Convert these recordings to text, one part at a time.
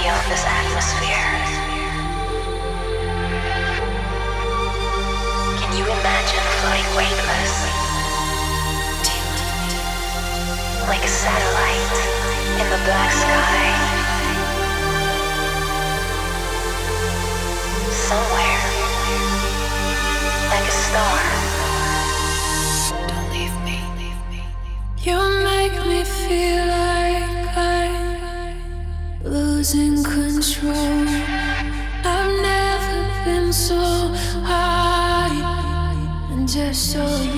this atmosphere. Can you imagine floating weightless? Like a satellite in the black sky. Somewhere. Like a star. Don't leave me. You make me feel losing control. I've never been so high, and just so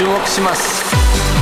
注目します。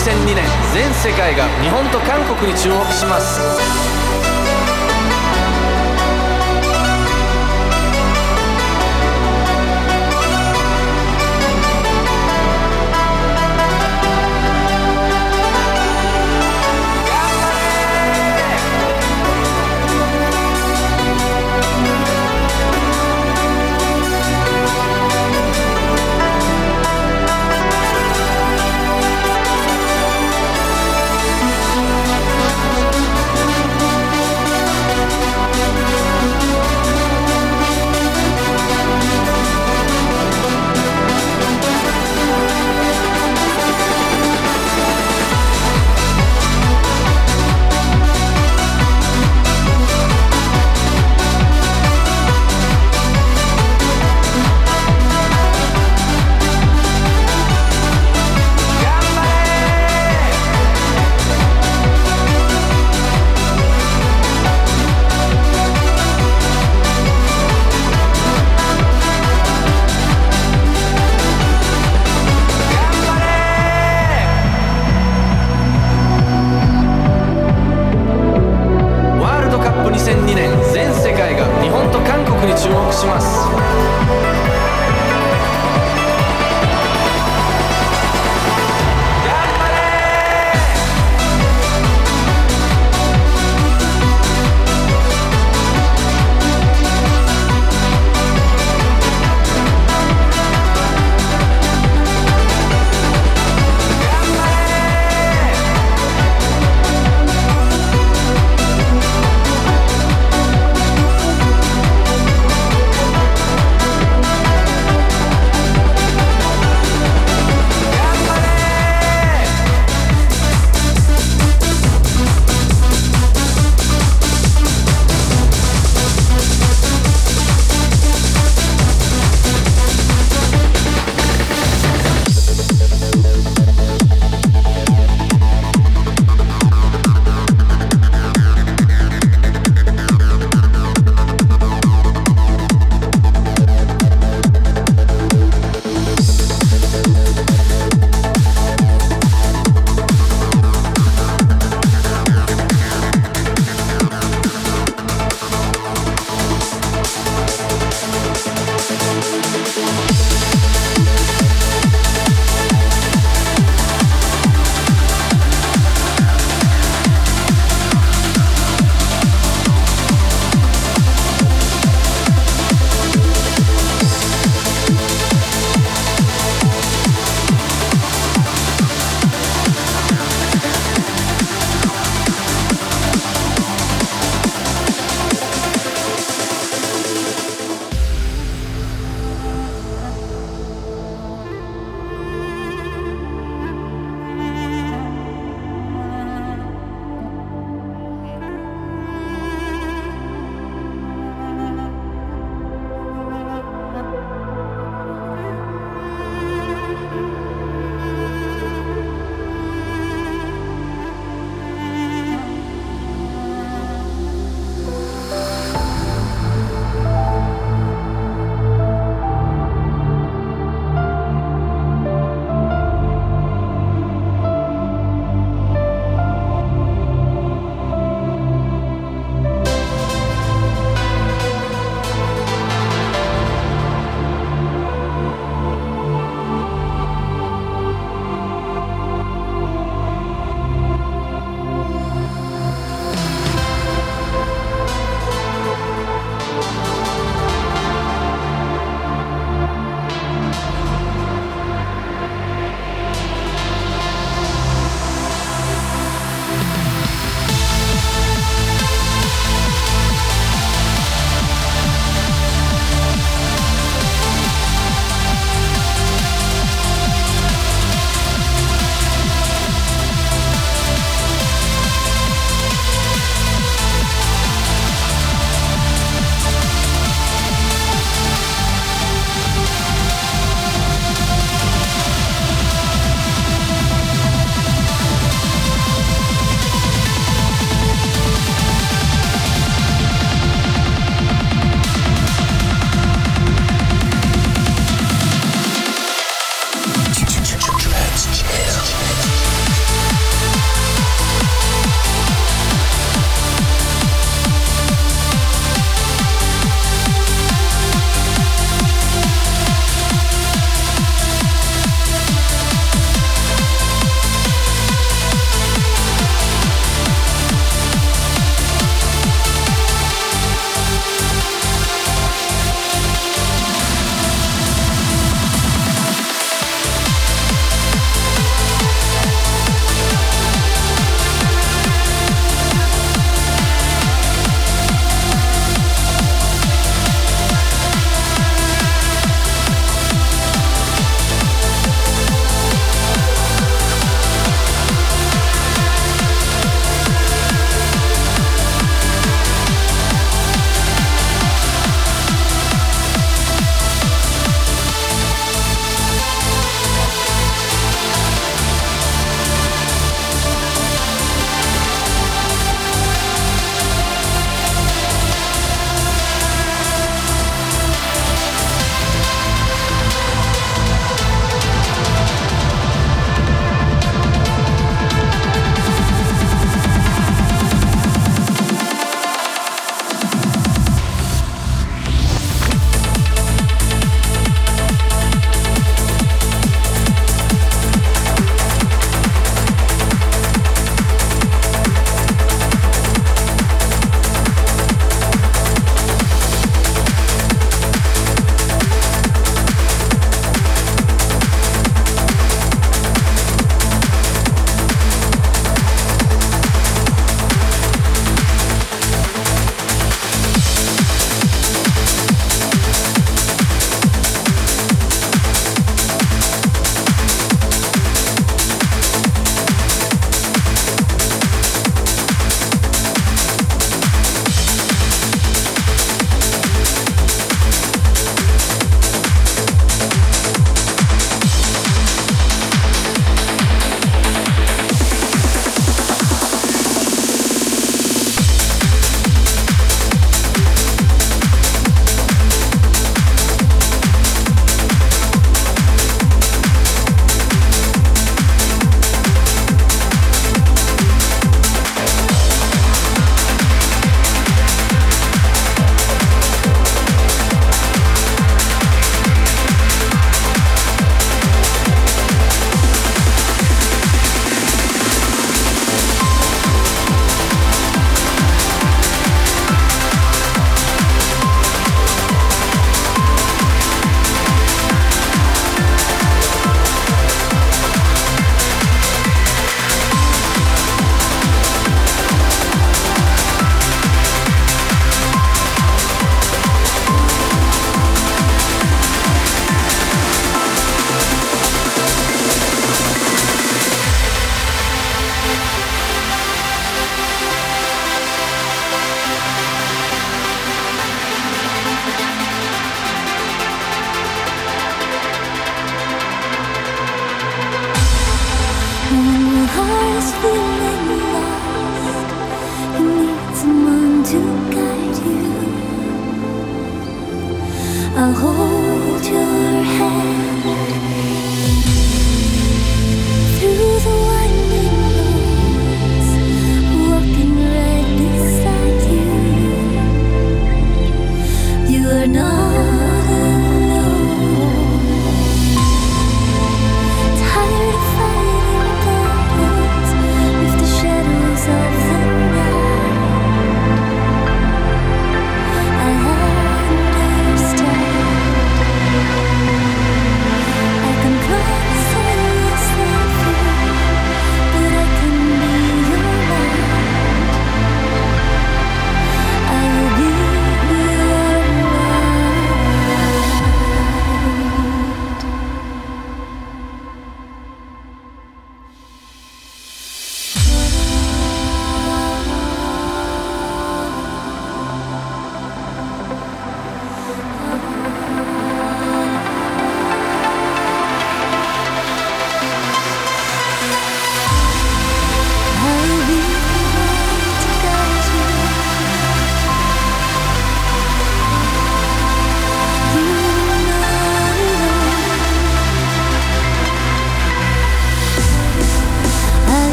2002年全世界が日本と韓国に注目します。